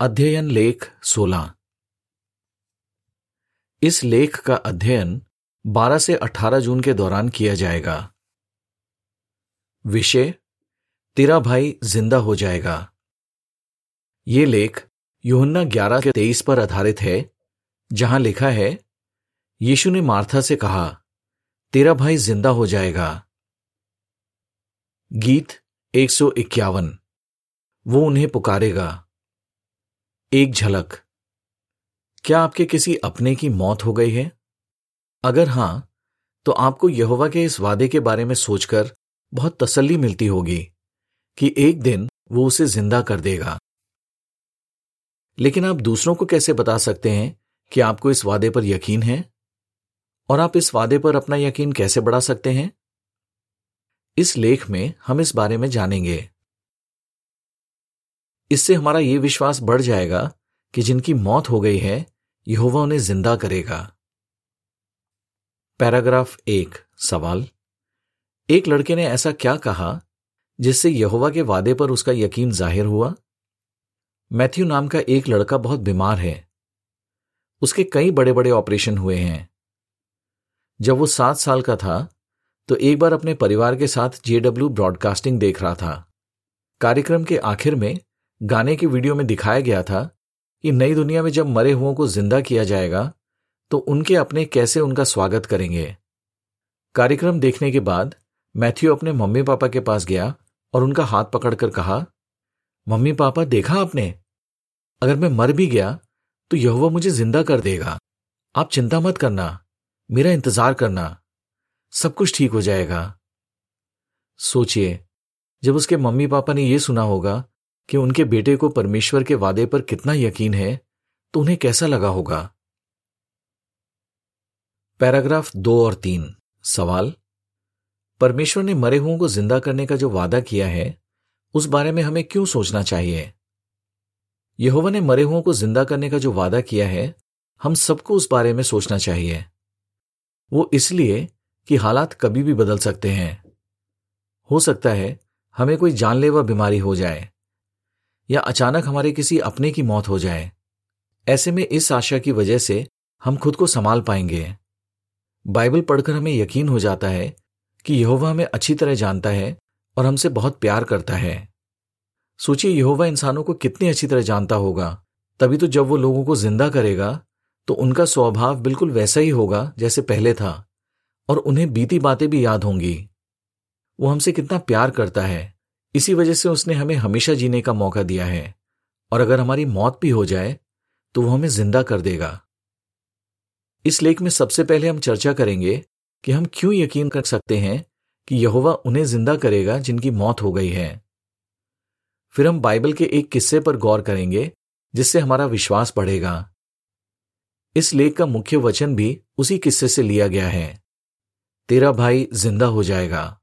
अध्ययन लेख 16 इस लेख का अध्ययन 12 से 18 जून के दौरान किया जाएगा। विषय, तेरा भाई ज़िंदा हो जाएगा। ये लेख यूहन्ना 11 के 23 पर आधारित है, जहाँ लिखा है, यीशु ने मार्था से कहा, तेरा भाई ज़िंदा हो जाएगा। गीत एक सौ इक्यावन। वो उन्हें पुकारेगा। एक झलक। क्या आपके किसी अपने की मौत हो गई है? अगर हाँ तो आपको यहोवा के इस वादे के बारे में सोचकर बहुत तसल्ली मिलती होगी कि एक दिन वो उसे ज़िंदा कर देगा। लेकिन आप दूसरों को कैसे बता सकते हैं कि आपको इस वादे पर यकीन है? और आप इस वादे पर अपना यकीन कैसे बढ़ा सकते हैं? इस लेख में हम इस बारे में जानेंगे। इससे हमारा यह विश्वास बढ़ जाएगा कि जिनकी मौत हो गई है, यहोवा उन्हें ज़िंदा करेगा। पैराग्राफ एक, सवाल। एक लड़के ने ऐसा क्या कहा जिससे यहोवा के वादे पर उसका यकीन ज़ाहिर हुआ? मैथ्यू नाम का एक लड़का बहुत बीमार है। उसके कई बड़े बड़े ऑपरेशन हुए हैं। जब वो सात साल का था तो एक बार अपने परिवार के साथ जेडब्ल्यू ब्रॉडकास्टिंग देख रहा था। कार्यक्रम के आखिर में गाने की वीडियो में दिखाया गया था कि नई दुनिया में जब मरे हुओं को ज़िंदा किया जाएगा तो उनके अपने कैसे उनका स्वागत करेंगे। कार्यक्रम देखने के बाद, मैथ्यू अपने मम्मी पापा के पास गया और उनका हाथ पकड़कर कहा, मम्मी पापा, देखा आपने? अगर मैं मर भी गया तो यह मुझे ज़िंदा कर देगा। आप चिंता मत करना, मेरा इंतज़ार करना, सब कुछ ठीक हो जाएगा। सोचिए, जब उसके मम्मी पापा ने यह सुना होगा कि उनके बेटे को परमेश्वर के वादे पर कितना यकीन है तो उन्हें कैसा लगा होगा? पैराग्राफ दो और तीन। सवाल, परमेश्वर ने मरे हुओं को ज़िंदा करने का जो वादा किया है, उस बारे में हमें क्यों सोचना चाहिए? यहोवा ने मरे हुओं को ज़िंदा करने का जो वादा किया है, हम सबको उस बारे में सोचना चाहिए। वो इसलिए कि हालात कभी भी बदल सकते हैं। हो सकता है, हमें कोई जानलेवा बीमारी हो जाए। या अचानक हमारे किसी अपने की मौत हो जाए। ऐसे में इस आशा की वजह से हम खुद को संभाल पाएँगे। बाइबल पढ़कर हमें यकीन हो जाता है कि यहोवा हमें अच्छी तरह जानता है और हमसे बहुत प्यार करता है। सोचिए यहोवा इंसानों को कितनी अच्छी तरह जानता होगा। तभी तो जब वो लोगों को ज़िंदा करेगा तो उनका स्वभाव बिल्कुल वैसा ही होगा जैसे पहले था, और उन्हें बीती बातें भी याद होंगी। वो हमसे कितना प्यार करता है। इसी वजह से उसने हमें हमेशा जीने का मौका दिया है, और अगर हमारी मौत भी हो जाए तो वो हमें ज़िंदा कर देगा। इस लेख में सबसे पहले हम चर्चा करेंगे कि हम क्यों यकीन कर सकते हैं कि यहोवा उन्हें ज़िंदा करेगा जिनकी मौत हो गई है। फिर हम बाइबल के एक किस्से पर गौर करेंगे, जिससे हमारा विश्वास बढ़ेगा। इस लेख का मुख्य वचन भी उसी किस्से से लिया गया है। तेरा भाई ज़िंदा हो जाएगा।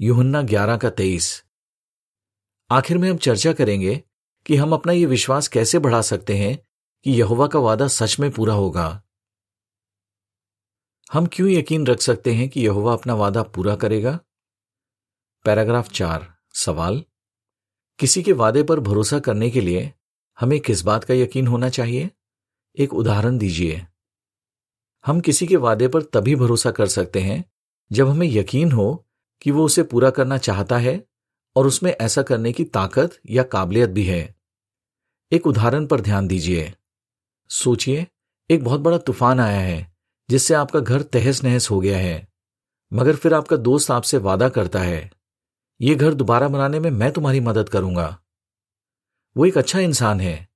युहन्ना ग्यारह का तेईस। आखिर में हम चर्चा करेंगे कि हम अपना यह विश्वास कैसे बढ़ा सकते हैं कि यहोवा का वादा सच में पूरा होगा। हम क्यों यकीन रख सकते हैं कि यहोवा अपना वादा पूरा करेगा? पैराग्राफ चार, सवाल। किसी के वादे पर भरोसा करने के लिए हमें किस बात का यकीन होना चाहिए? एक उदाहरण दीजिए। हम किसी के वादे पर तभी भरोसा कर सकते हैं जब हमें यकीन हो कि वो उसे पूरा करना चाहता है और उसमें ऐसा करने की ताकत या काबिलियत भी है। एक उदाहरण पर ध्यान दीजिए। सोचिए, एक बहुत बड़ा तूफ़ान आया है, जिससे आपका घर तहस नहस हो गया है, मगर फिर आपका दोस्त आपसे वादा करता है, ये घर दोबारा बनाने में मैं तुम्हारी मदद करूँगा। वो एक अच्छा इंसान है,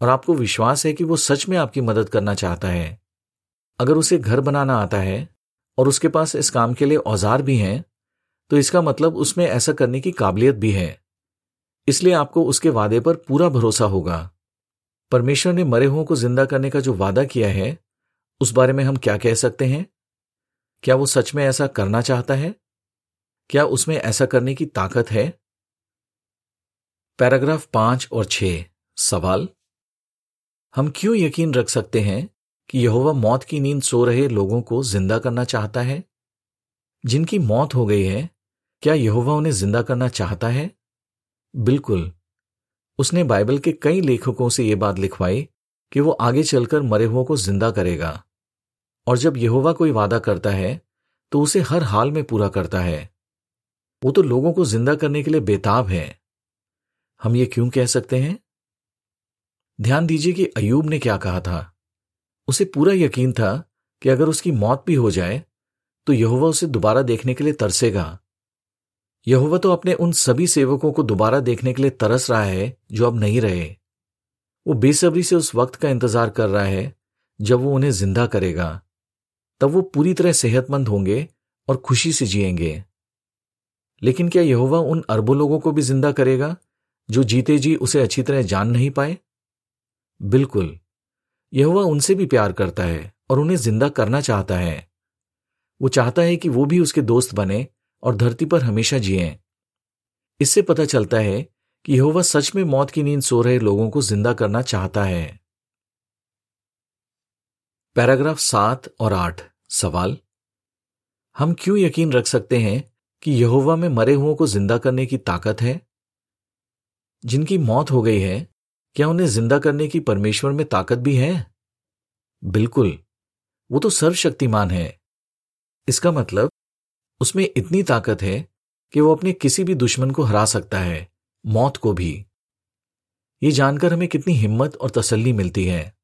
और आपको विश्वास है कि वो सच में आपकी मदद करना चाहता है। अगर उसे घर बनाना आता है, और उसके पास इस काम के लिए औज़ार भी हैं तो इसका मतलब उसमें ऐसा करने की काबिलियत भी है। इसलिए आपको उसके वादे पर पूरा भरोसा होगा। परमेश्वर ने मरे हुओं को ज़िंदा करने का जो वादा किया है, उस बारे में हम क्या कह सकते हैं? क्या वो सच में ऐसा करना चाहता है? क्या उसमें ऐसा करने की ताकत है? पैराग्राफ पाँच और छ सवाल? हम क्यों यकीन रख सकते हैं कि यहोवा मौत की नींद सो रहे लोगों को ज़िंदा करना चाहता है? जिनकी मौत हो गई है क्या यहोवा उन्हें ज़िंदा करना चाहता है? बिल्कुल। उसने बाइबल के कई लेखकों से यह बात लिखवाई कि वो आगे चलकर मरे हुओं को ज़िंदा करेगा। और जब यहोवा कोई वादा करता है तो उसे हर हाल में पूरा करता है। वो तो लोगों को ज़िंदा करने के लिए बेताब है। हम ये क्यों कह सकते हैं? ध्यान दीजिए कि अयूब ने क्या कहा था। उसे पूरा यकीन था कि अगर उसकी मौत भी हो जाए तो यहोवा उसे दोबारा देखने के लिए तरसेगा। यहोवा तो अपने उन सभी सेवकों को दोबारा देखने के लिए तरस रहा है, जो अब नहीं रहे। वो बेसब्री से उस वक्त का इंतज़ार कर रहा है, जब वो उन्हें ज़िंदा करेगा। तब वो पूरी तरह सेहतमंद होंगे और खुशी से जिएँगे। लेकिन क्या यहोवा उन अरबों लोगों को भी ज़िंदा करेगा, जो जीते जी उसे अच्छी तरह जान नहीं पाए? बिल्कुल। यहोवा उनसे भी प्यार करता है और उन्हें ज़िंदा करना चाहता है। वो चाहता है कि वो भी उसके दोस्त बने और धरती पर हमेशा जिए। इससे पता चलता है कि यहोवा सच में मौत की नींद सो रहे लोगों को ज़िंदा करना चाहता है। पैराग्राफ सात और आठ। सवाल? हम क्यों यकीन रख सकते हैं कि यहोवा में मरे हुओं को ज़िंदा करने की ताकत है? जिनकी मौत हो गई है, क्या उन्हें ज़िंदा करने की परमेश्वर में ताकत भी है? बिल्कुल। वो तो सर्वशक्तिमान है। इसका मतलब उसमें इतनी ताकत है कि वो अपने किसी भी दुश्मन को हरा सकता है, मौत को भी। ये जानकर हमें कितनी हिम्मत और तसल्ली मिलती है।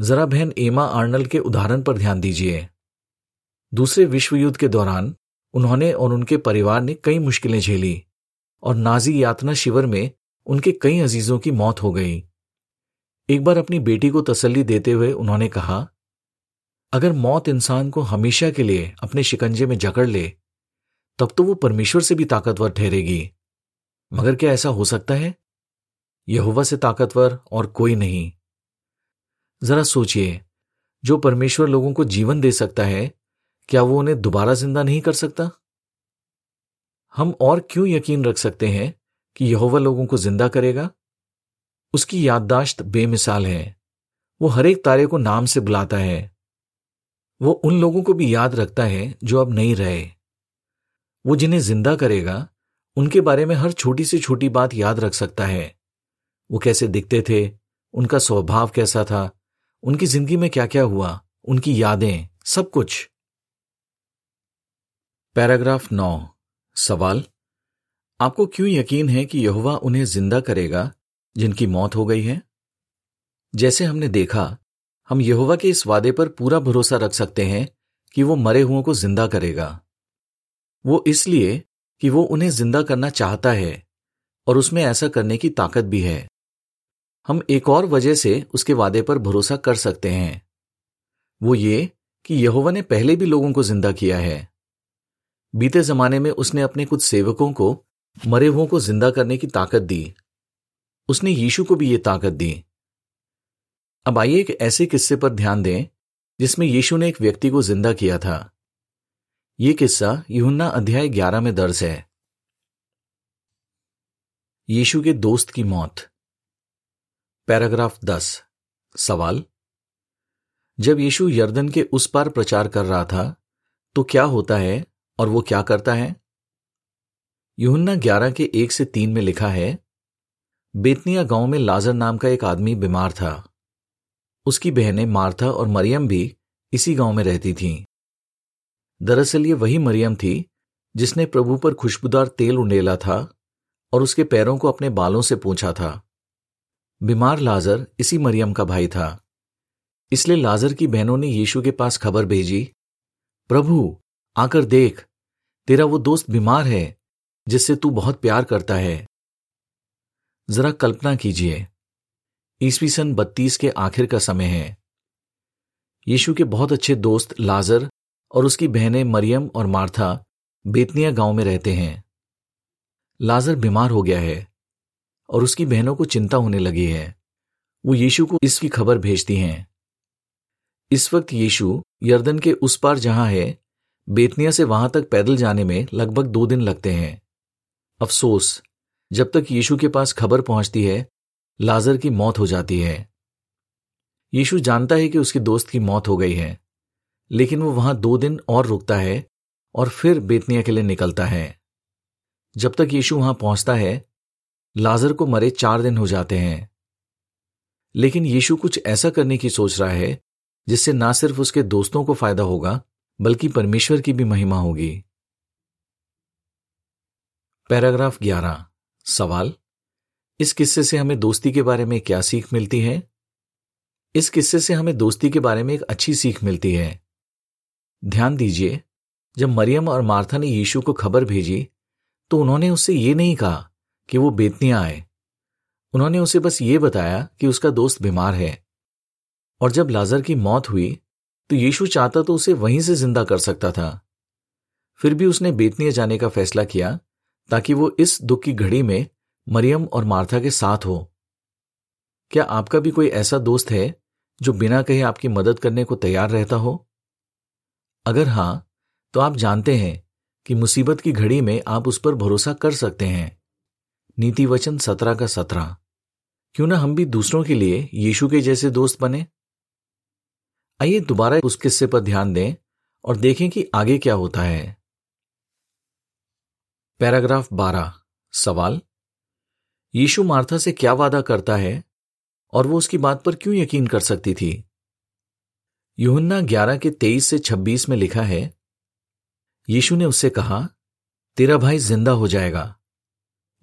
जरा बहन एमा आर्नल के उदाहरण पर ध्यान दीजिए। दूसरे विश्व युद्ध के दौरान उन्होंने और उनके परिवार ने कई मुश्किलें झेली और नाजी यातना शिविर में उनके कई अजीजों की मौत हो गई। एक बार अपनी बेटी को तसल्ली देते हुए उन्होंने कहा अगर मौत इंसान को हमेशा के लिए अपने शिकंजे में जकड़ ले, तब तो वो परमेश्वर से भी ताकतवर ठहरेगी। मगर क्या ऐसा हो सकता है? यहोवा से ताकतवर और कोई नहीं। जरा सोचिए, जो परमेश्वर लोगों को जीवन दे सकता है, क्या वो उन्हें दोबारा ज़िंदा नहीं कर सकता? हम और क्यों यकीन रख सकते हैं कि यहोवा लोगों को ज़िंदा करेगा? उसकी याददाश्त बेमिसाल है। वो हर एक तारे को नाम से बुलाता है। वो उन लोगों को भी याद रखता है जो अब नहीं रहे। वो जिन्हें ज़िंदा करेगा, उनके बारे में हर छोटी से छोटी बात याद रख सकता है। वो कैसे दिखते थे, उनका स्वभाव कैसा था, उनकी ज़िंदगी में क्या क्या हुआ, उनकी यादें, सब कुछ। पैराग्राफ नौ। सवाल। आपको क्यों यकीन है कि यहुवा उन्हें ज़िंदा करेगा, जिनकी मौत हो गई है? जैसे हमने देखा हम यहुवा के इस वादे पर पूरा भरोसा रख सकते हैं कि वो मरे हुओं को ज़िंदा करेगा। वो इसलिए कि वो उन्हें ज़िंदा करना चाहता है और उसमें ऐसा करने की ताकत भी है। हम एक और वजह से उसके वादे पर भरोसा कर सकते हैं। वो ये कि यहोवा ने पहले भी लोगों को ज़िंदा किया है। बीते जमाने में उसने अपने कुछ सेवकों को मरे हुओं को ज़िंदा करने की ताकत दी। उसने यीशु को भी ये ताकत दी। अब आइए एक ऐसे किस्से पर ध्यान दें, जिसमें यीशु ने एक व्यक्ति को ज़िंदा किया था। यह किस्सा यूहन्ना अध्याय ग्यारह में दर्ज है। यीशु के दोस्त की मौत। पैराग्राफ दस। सवाल? जब यीशु यर्दन के उस पार प्रचार कर रहा था तो क्या होता है और वो क्या करता है? यूहन्ना ग्यारह के एक से तीन में लिखा है, बेतनिया गाँव में लाजर नाम का एक आदमी बीमार था। उसकी बहनें मार्था और मरियम भी इसी गाँव में रहती थीं। दरअसल ये वही मरियम थी जिसने प्रभु पर खुशबूदार तेल उंडेला था और उसके पैरों को अपने बालों से पूछा था। बीमार लाजर इसी मरियम का भाई था। इसलिए लाजर की बहनों ने यीशु के पास खबर भेजी, प्रभु, आकर देख, तेरा वो दोस्त बीमार है जिससे तू बहुत प्यार करता है। जरा कल्पना कीजिए। ईसवी सन बत्तीस के आखिर का समय है। यीशु के बहुत अच्छे दोस्त लाजर और उसकी बहनें मरियम और मार्था बेतनिया गाँव में रहते हैं। लाजर बीमार हो गया है और उसकी बहनों को चिंता होने लगी है। वो यीशु को इसकी खबर भेजती हैं। इस वक्त यीशु यर्दन के उस पार जहाँ है, बेतनिया से वहाँ तक पैदल जाने में लगभग दो दिन लगते हैं। अफसोस, जब तक यीशु के पास खबर पहुँचती है लाजर की मौत हो जाती है। यीशु जानता है कि उसके दोस्त की मौत हो गई है, लेकिन वो वहाँ दो दिन और रुकता है और फिर बेतनिया के लिए निकलता है। जब तक यीशु वहाँ पहुँचता है, लाजर को मरे चार दिन हो जाते हैं। लेकिन यीशु कुछ ऐसा करने की सोच रहा है, जिससे ना सिर्फ़ उसके दोस्तों को फ़ायदा होगा, बल्कि परमेश्वर की भी महिमा होगी। पैराग्राफ 11 सवाल? इस किस्से से हमें दोस्ती के बारे में क्या सीख मिलती है? इस किस्से से हमें दोस्ती के बारे में एक अच्छी सीख मिलती है। ध्यान दीजिए, जब मरियम और मार्था ने यीशु को खबर भेजी तो उन्होंने उससे ये नहीं कहा कि वो बेतनिया आए। उन्होंने उसे बस ये बताया कि उसका दोस्त बीमार है। और जब लाजर की मौत हुई तो यीशु चाहता तो उसे वहीं से ज़िंदा कर सकता था। फिर भी उसने बेतनिया जाने का फैसला किया, ताकि वो इस दुख की घड़ी में मरियम और मार्था के साथ हो। क्या आपका भी कोई ऐसा दोस्त है जो बिना कहे आपकी मदद करने को तैयार रहता हो? अगर हाँ तो आप जानते हैं कि मुसीबत की घड़ी में आप उस पर भरोसा कर सकते हैं। नीति वचन सत्रह का सत्रह। क्यों ना हम भी दूसरों के लिए यीशु के जैसे दोस्त बने? आइए दोबारा उस किस्से पर ध्यान दें और देखें कि आगे क्या होता है। पैराग्राफ 12 सवाल यीशु मार्था से क्या वादा करता है? और वो उसकी बात पर क्यों यकीन कर सकती थी? युहन्ना 11 के 23 से 26 में लिखा है, यीशु ने उससे कहा, तेरा भाई ज़िंदा हो जाएगा।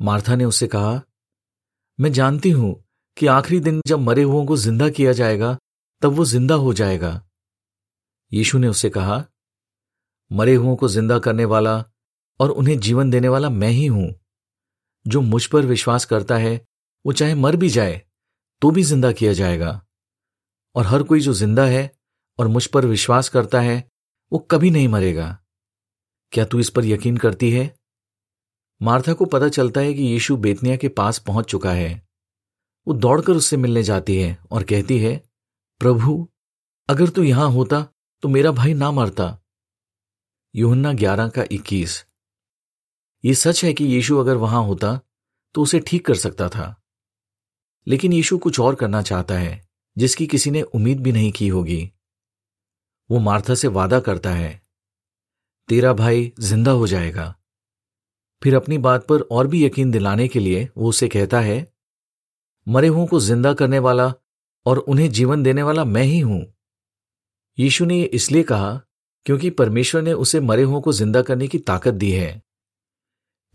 मार्था ने उससे कहा, मैं जानती हूँ कि आखिरी दिन जब मरे हुओं को ज़िंदा किया जाएगा, तब वो ज़िंदा हो जाएगा। यीशु ने उससे कहा, मरे हुओं को ज़िंदा करने वाला और उन्हें जीवन देने वाला मैं ही हूँ। जो मुझ पर विश्वास करता है, वो चाहे मर भी जाए तो भी ज़िंदा किया जाएगा। और हर कोई जो ज़िंदा है और मुझ पर विश्वास करता है, वो कभी नहीं मरेगा। क्या तू इस पर यकीन करती है? मार्था को पता चलता है कि यीशु बेतनिया के पास पहुँच चुका है। वो दौड़कर उससे मिलने जाती है और कहती है, प्रभु, अगर तू यहाँ होता तो मेरा भाई ना मरता। यूहन्ना ग्यारह का इक्कीस। ये सच है कि यीशु अगर वहाँ होता तो उसे ठीक कर सकता था। लेकिन यीशु कुछ और करना चाहता है, जिसकी किसी ने उम्मीद भी नहीं की होगी। वो मार्था से वादा करता है, तेरा भाई ज़िंदा हो जाएगा। फिर अपनी बात पर और भी यकीन दिलाने के लिए वो उसे कहता है, मरे हुओं को ज़िंदा करने वाला और उन्हें जीवन देने वाला मैं ही हूँ। यीशु ने यह इसलिए कहा, क्योंकि परमेश्वर ने उसे मरे हुओं को ज़िंदा करने की ताकत दी है।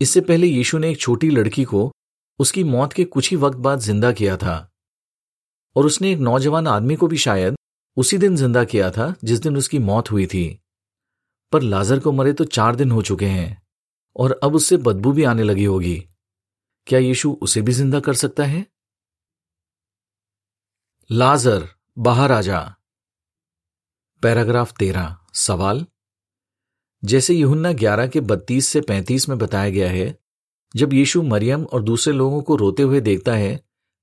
इससे पहले यीशु ने एक छोटी लड़की को उसकी मौत के कुछ ही वक्त बाद ज़िंदा किया था। और उसने एक नौजवान आदमी को भी शायद उसी दिन ज़िंदा किया था, जिस दिन उसकी मौत हुई थी। पर लाजर को मरे तो चार दिन हो चुके हैं, और अब उससे बदबू भी आने लगी होगी। क्या यीशु उसे भी ज़िंदा कर सकता है? लाजर, बाहर आ जा। पैराग्राफ तेरह, सवाल। जैसे यूहन्ना ग्यारह के बत्तीस से पैंतीस में बताया गया है, जब यीशु मरियम और दूसरे लोगों को रोते हुए देखता है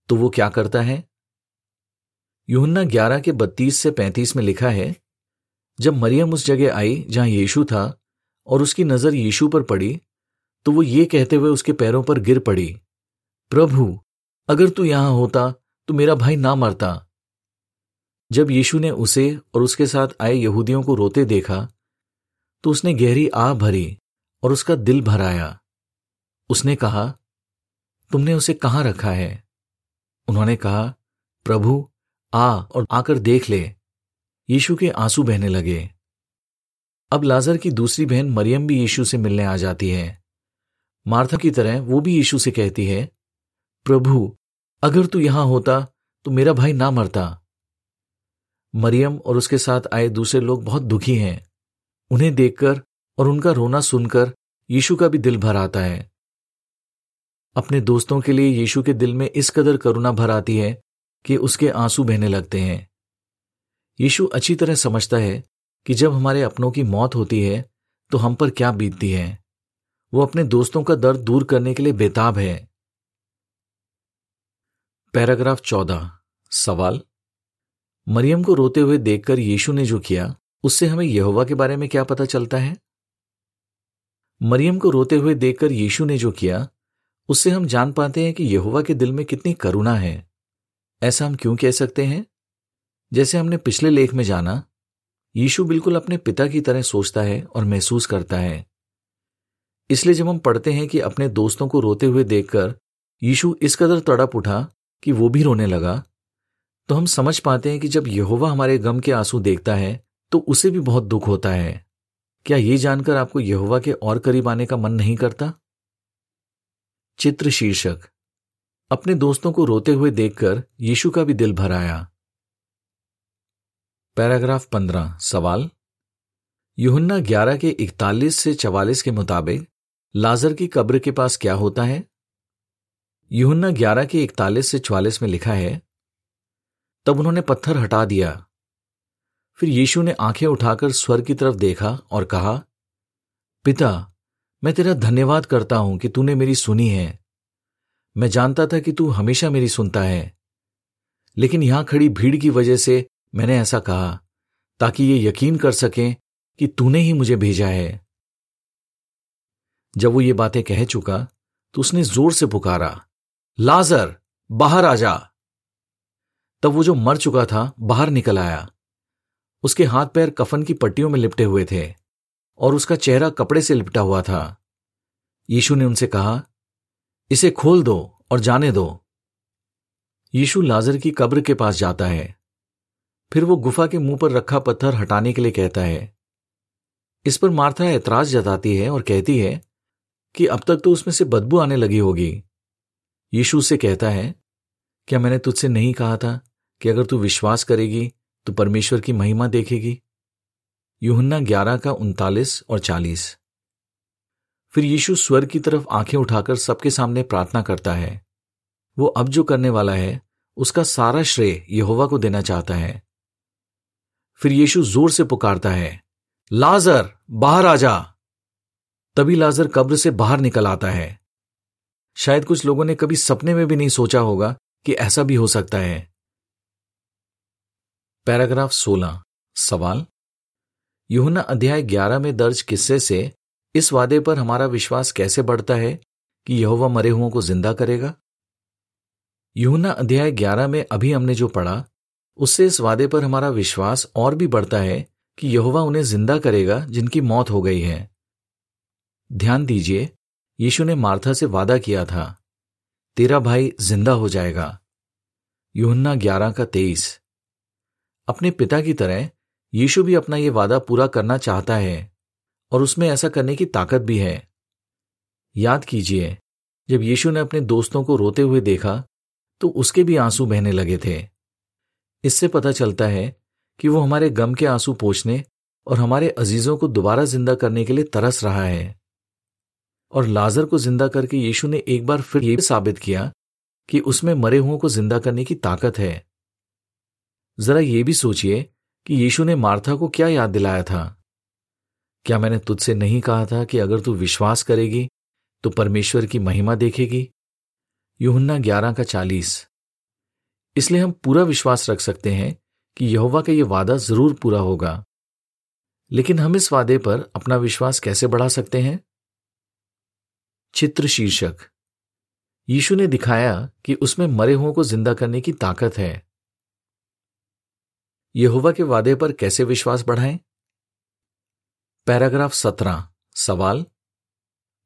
तो वो क्या करता है? यूहन्ना ग्यारह के बत्तीस से पैंतीस में लिखा है, जब मरियम उस जगह आई जहाँ यीशु था और उसकी नज़र यीशु पर पड़ी तो वो ये कहते हुए उसके पैरों पर गिर पड़ी, प्रभु, अगर तू यहाँ होता तो मेरा भाई ना मरता। जब यीशु ने उसे और उसके साथ आए यहूदियों को रोते देखा तो उसने गहरी आ भरी और उसका दिल भराया। उसने कहा, तुमने उसे कहाँ रखा है? उन्होंने कहा, प्रभु, आ और आकर देख ले। यीशु के आँसू बहने लगे। अब लाजर की दूसरी बहन मरियम भी यीशु से मिलने आ जाती है। मार्था की तरह वो भी यीशु से कहती है, प्रभु, अगर तू यहाँ होता तो मेरा भाई ना मरता। मरियम और उसके साथ आए दूसरे लोग बहुत दुखी हैं। उन्हें देखकर और उनका रोना सुनकर यीशु का भी दिल भर आता है। अपने दोस्तों के लिए यीशु के दिल में इस कदर करुणा भर आती है कि उसके आँसू बहने लगते हैं। यीशु अच्छी तरह समझता है कि जब हमारे अपनों की मौत होती है तो हम पर क्या बीतती है। वो अपने दोस्तों का दर्द दूर करने के लिए बेताब है। पैराग्राफ चौदह, सवाल। मरियम को रोते हुए देखकर यीशु ने जो किया उससे हमें यहोवा के बारे में क्या पता चलता है? मरियम को रोते हुए देखकर यीशु ने जो किया, उससे हम जान पाते हैं कि यहोवा के दिल में कितनी करुणा है। ऐसा हम क्यों कह सकते हैं? जैसे हमने पिछले लेख में जाना, यीशु बिल्कुल अपने पिता की तरह सोचता है और महसूस करता है। इसलिए जब हम पढ़ते हैं कि अपने दोस्तों को रोते हुए देखकर यीशु इस कदर तड़प उठा कि वो भी रोने लगा तो हम समझ पाते हैं कि जब यहोवा हमारे गम के आँसू देखता है तो उसे भी बहुत दुख होता है। क्या ये जानकर आपको यहोवा के और करीब आने का मन नहीं करता? चित्र शीर्षक अपने दोस्तों को रोते हुए देखकर यीशु का भी दिल भर आया। पैराग्राफ पंद्रह। सवाल। युहन्ना ग्यारह के इकतालीस से चवालीस के मुताबिक लाजर की कब्र के पास क्या होता है? युहन्ना ग्यारह के इकतालीस से चवालीस में लिखा है, तब उन्होंने पत्थर हटा दिया फिर यीशु ने आँखें उठाकर स्वर की तरफ़ देखा और कहा, पिता, मैं तेरा धन्यवाद करता हूँ कि तूने मेरी सुनी है। मैं जानता था कि तू हमेशा मेरी सुनता है। लेकिन यहाँ खड़ी भीड़ की वजह से मैंने ऐसा कहा, ताकि ये यकीन कर सकें कि तूने ही मुझे भेजा है। जब वो ये बातें कह चुका तो उसने ज़ोर से पुकारा, लाजर, बाहर आ जा। तब वो जो मर चुका था, बाहर निकल आया। उसके हाथ पैर कफन की पट्टियों में लिपटे हुए थे और उसका चेहरा कपड़े से लिपटा हुआ था। यीशु ने उनसे कहा, इसे खोल दो और जाने दो। यीशु लाजर की कब्र के पास जाता है। फिर वो गुफा के मुँह पर रखा पत्थर हटाने के लिए कहता है। इस पर मार्था ऐतराज जताती है और कहती है कि अब तक तो उसमें से बदबू आने लगी होगी। यीशु से कहता है, क्या मैंने तुझसे नहीं कहा था कि अगर तू विश्वास करेगी तो परमेश्वर की महिमा देखेगी। यूहन्ना ग्यारह का उनतालीस और चालीस। फिर यीशु स्वर की तरफ़ आँखें उठाकर सबके सामने प्रार्थना करता है। वो अब जो करने वाला है, उसका सारा श्रेय यहोवा को देना चाहता है। फिर यीशु ज़ोर से पुकारता है, लाजर, बाहर आ जा। तभी लाजर कब्र से बाहर निकल आता है। शायद कुछ लोगों ने कभी सपने में भी नहीं सोचा होगा कि ऐसा भी हो सकता है। पैराग्राफ 16 सवाल। यूहना अध्याय 11 में दर्ज किस्से से इस वादे पर हमारा विश्वास कैसे बढ़ता है कि यहोवा मरे हुओं को ज़िंदा करेगा? यूहना अध्याय 11 में अभी हमने जो पढ़ा, उससे इस वादे पर हमारा विश्वास और भी बढ़ता है कि यहोवा उन्हें ज़िंदा करेगा जिनकी मौत हो गई है। ध्यान दीजिए, यीशु ने मार्था से वादा किया था, तेरा भाई ज़िंदा हो जाएगा। यूहन्ना ग्यारह का तेईस। अपने पिता की तरह, यीशु भी अपना यह वादा पूरा करना चाहता है और उसमें ऐसा करने की ताकत भी है। याद कीजिए, जब यीशु ने अपने दोस्तों को रोते हुए देखा तो उसके भी आँसू बहने लगे थे। इससे पता चलता है कि वो हमारे गम के आँसू पोछने और हमारे अजीजों को दोबारा ज़िंदा करने के लिए तरस रहा है। और लाजर को ज़िंदा करके यीशु ने एक बार फिर यह साबित किया कि उसमें मरे हुओं को ज़िंदा करने की ताकत है। जरा यह भी सोचिए कि यीशु ने मार्था को क्या याद दिलाया था। क्या मैंने तुझसे नहीं कहा था कि अगर तू विश्वास करेगी तो परमेश्वर की महिमा देखेगी? यूहन्ना ग्यारह का चालीस। इसलिए हम पूरा विश्वास रख सकते हैं कि यहोवा का यह वादा ज़रूर पूरा होगा। लेकिन हम इस वादे पर अपना विश्वास कैसे बढ़ा सकते हैं? चित्र शीर्षक यीशु ने दिखाया कि उसमें मरे हुओं को ज़िंदा करने की ताकत है। यहोवा के वादे पर कैसे विश्वास बढ़ाएँ? पैराग्राफ सत्रह, सवाल।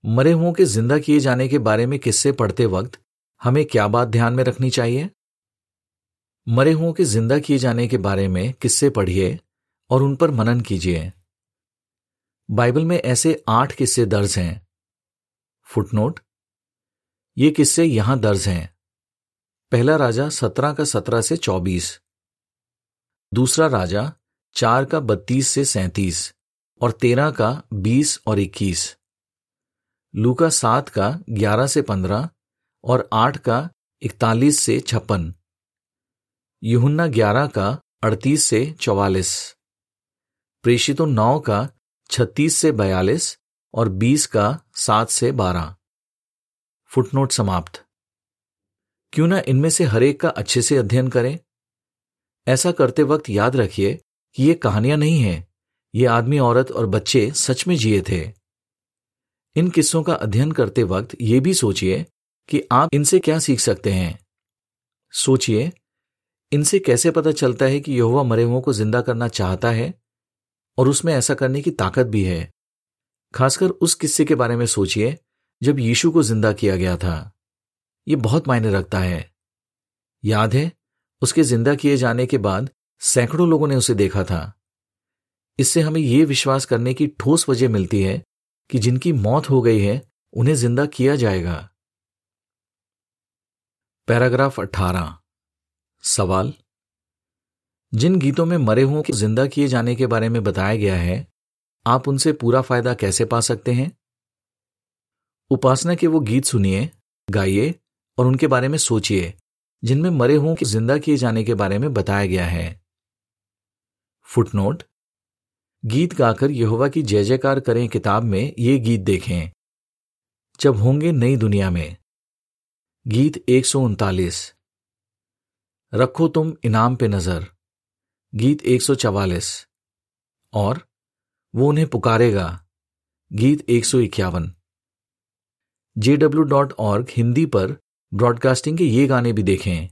मरे हुओं के ज़िंदा किए जाने के बारे में किस्से पढ़ते वक्त हमें क्या बात ध्यान में रखनी चाहिए? मरे हुओं के ज़िंदा किए जाने के बारे में किस्से पढ़िए और उन पर मनन कीजिए। बाइबल में ऐसे आठ किस्से दर्ज हैं। फुटनोट। ये किस्से यहाँ दर्ज हैं। पहला राजा सत्रह का सत्रह से चौबीस। दूसरा राजा चार का बत्तीस से सैंतीस और तेरह का बीस और इक्कीस। लूका सात का ग्यारह से पंद्रह और आठ का इकतालीस से छप्पन। युहन्ना ग्यारह का अड़तीस से चौवालीस। प्रेषितों नौ का छत्तीस से बयालीस और 20 का सात से बारह। फुटनोट समाप्त। क्यों ना इनमें से हरेक का अच्छे से अध्ययन करें? ऐसा करते वक्त याद रखिए कि ये कहानियाँ नहीं हैं। ये आदमी, औरत और बच्चे सच में जिए थे। इन किस्सों का अध्ययन करते वक्त ये भी सोचिए कि आप इनसे क्या सीख सकते हैं। सोचिए, इनसे कैसे पता चलता है कि यहोवा मरे हुओं को ज़िंदा करना चाहता है और उसमें ऐसा करने की ताकत भी है। खासकर उस किस्से के बारे में सोचिए जब यीशु को ज़िंदा किया गया था। ये बहुत मायने रखता है। याद है उसके ज़िंदा किए जाने के बाद सैकड़ों लोगों ने उसे देखा था। इससे हमें यह विश्वास करने की ठोस वजह मिलती है कि जिनकी मौत हो गई है, उन्हें ज़िंदा किया जाएगा। पैराग्राफ 18 सवाल। जिन गीतों में मरे हुओं के ज़िंदा किए जाने के बारे में बताया गया है, आप उनसे पूरा फ़ायदा कैसे पा सकते हैं? उपासना के वो गीत सुनिए, गाइए और उनके बारे में सोचिए। जिनमें मरे हुओं के ज़िंदा किए जाने के बारे में बताया गया है। फुटनोट। गीत गाकर यहोवा की जय जयकार करें किताब में ये गीत देखें। जब होंगे नई दुनिया में। गीत एक सौ उनतालीस। रखो तुम इनाम पे नज़र। गीत एक सौ चवालीस। और वो उन्हें पुकारेगा। गीत एक सौ इक्यावन। J W dot org Hindi पर ब्रॉडकास्टिंग के ये गाने भी देखें।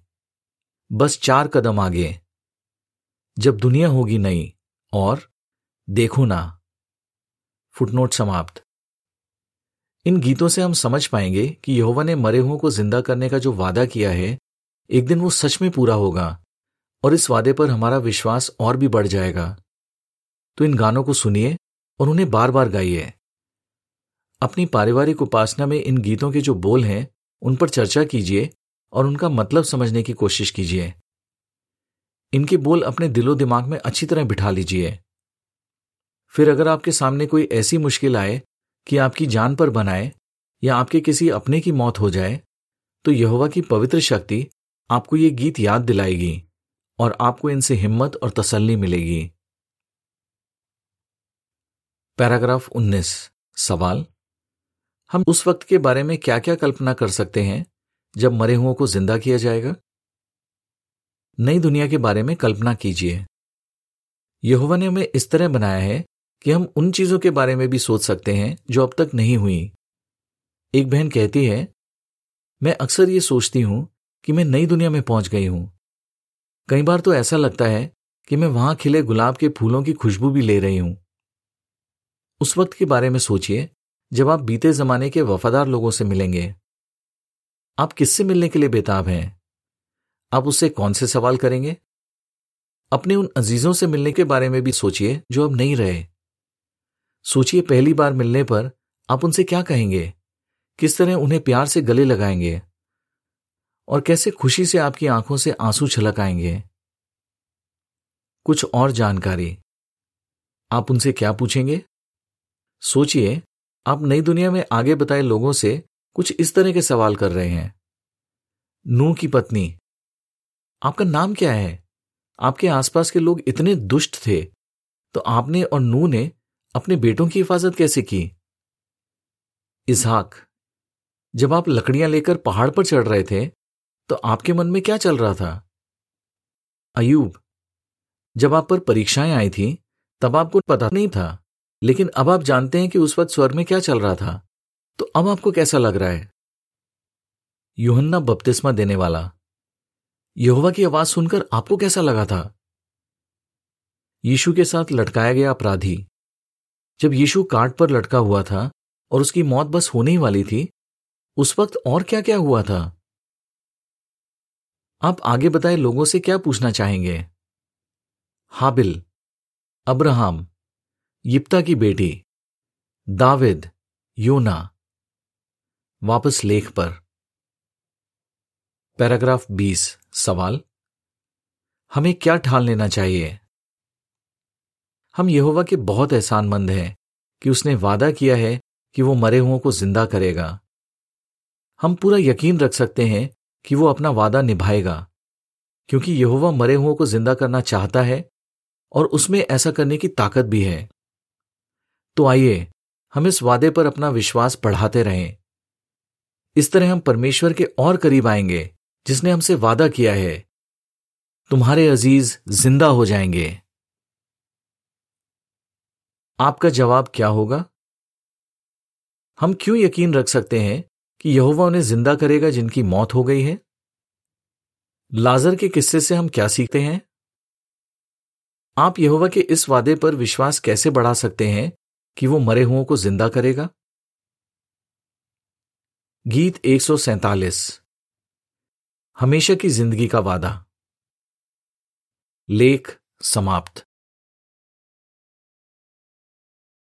बस चार कदम आगे। जब दुनिया होगी नई, और देखो ना। फुटनोट समाप्त। इन गीतों से हम समझ पाएँगे कि यहोवा ने मरे हुओं को ज़िंदा करने का जो वादा किया है, एक दिन वो सच में पूरा होगा, और इस वादे पर हमारा विश्वास और भी बढ़ जाएगा। तो इन गानों को सुनिए और उन्हें बार बार गाइए। अपनी पारिवारिक उपासना में इन गीतों के जो बोल हैं उन पर चर्चा कीजिए और उनका मतलब समझने की कोशिश कीजिए। इनके बोल अपने दिलो दिमाग में अच्छी तरह बिठा लीजिए। फिर अगर आपके सामने कोई ऐसी मुश्किल आए कि आपकी जान पर बनाए या आपके किसी अपने की मौत हो जाए तो यहोवा की पवित्र शक्ति आपको ये गीत याद दिलाएगी और आपको इनसे हिम्मत और तसल्ली मिलेगी। पैराग्राफ 19 सवाल हम उस वक्त के बारे में क्या क्या कल्पना कर सकते हैं, जब मरे हुओं को ज़िंदा किया जाएगा? नई दुनिया के बारे में कल्पना कीजिए। यहोवा ने हमें इस तरह बनाया है कि हम उन चीज़ों के बारे में भी सोच सकते हैं, जो अब तक नहीं हुई। एक बहन कहती है, मैं अक्सर ये सोचती हूँ कि मैं नई दुनिया में पहुँच गई हूँ। कई बार तो ऐसा लगता है कि मैं वहाँ खिले गुलाब के फूलों की खुशबू भी ले रही हूँ। उस वक्त के बारे में सोचिए जब आप बीते जमाने के वफादार लोगों से मिलेंगे, आप किससे मिलने के लिए बेताब हैं? आप उससे कौन से सवाल करेंगे? अपने उन अजीजों से मिलने के बारे में भी सोचिए जो अब नहीं रहे। सोचिए पहली बार मिलने पर आप उनसे क्या कहेंगे? किस तरह उन्हें प्यार से गले लगाएँगे? और कैसे खुशी से आपकी आँखों से आँसू छलक आएँगे कुछ और जानकारी। आप उनसे क्या पूछेंगे? सोचिए आप नई दुनिया में आगे बताए लोगों से कुछ इस तरह के सवाल कर रहे हैं। नू की पत्नी। आपका नाम क्या है? आपके आसपास के लोग इतने दुष्ट थे। तो आपने और नू ने अपने बेटों की हिफाजत कैसे की? इसहाक, जब आप लकड़ियाँ लेकर पहाड़ पर चढ़ रहे थे तो आपके मन में क्या चल रहा था? अयूब, जब आप पर परीक्षाएँ आई थी, तब आपको पता नहीं था। लेकिन अब आप जानते हैं कि उस वक्त स्वर में क्या चल रहा था। तो अब आपको कैसा लग रहा है? युहन्ना बपतिस्मा देने वाला। यहोवा की आवाज़ सुनकर आपको कैसा लगा था? यीशु के साथ लटकाया गया अपराधी। जब यीशु काट पर लटका हुआ था और उसकी मौत बस होने ही वाली थी, उस वक्त और क्या क्या हुआ था? आप आगे बताए लोगों से क्या पूछना चाहेंगे? हाबिल, अब्राहम। यिप्ता की बेटी, दाविद, योना। वापस लेख पर। पैराग्राफ 20 सवाल। हमें क्या ठान लेना चाहिए? हम यहोवा के बहुत एहसानमंद हैं कि उसने वादा किया है कि वो मरे हुओं को ज़िंदा करेगा। हम पूरा यकीन रख सकते हैं कि वो अपना वादा निभाएगा, क्योंकि यहोवा मरे हुओं को ज़िंदा करना चाहता है और उसमें ऐसा करने की ताकत भी है। तो आइए, हम इस वादे पर अपना विश्वास बढ़ाते रहें। इस तरह हम परमेश्वर के और करीब आएँगे, जिसने हमसे वादा किया है। तुम्हारे अज़ीज़ ज़िंदा हो जाएँगे। आपका जवाब क्या होगा? हम क्यों यकीन रख सकते हैं कि यहोवा उन्हें ज़िंदा करेगा जिनकी मौत हो गई है? लाजर के किस्से से हम क्या सीखते हैं? आप यहोवा के इस वादे पर विश्वास कैसे बढ़ा सकते हैं कि वो मरे हुओं को ज़िंदा करेगा? गीत एक हमेशा की ज़िंदगी का वादा। लेख समाप्त।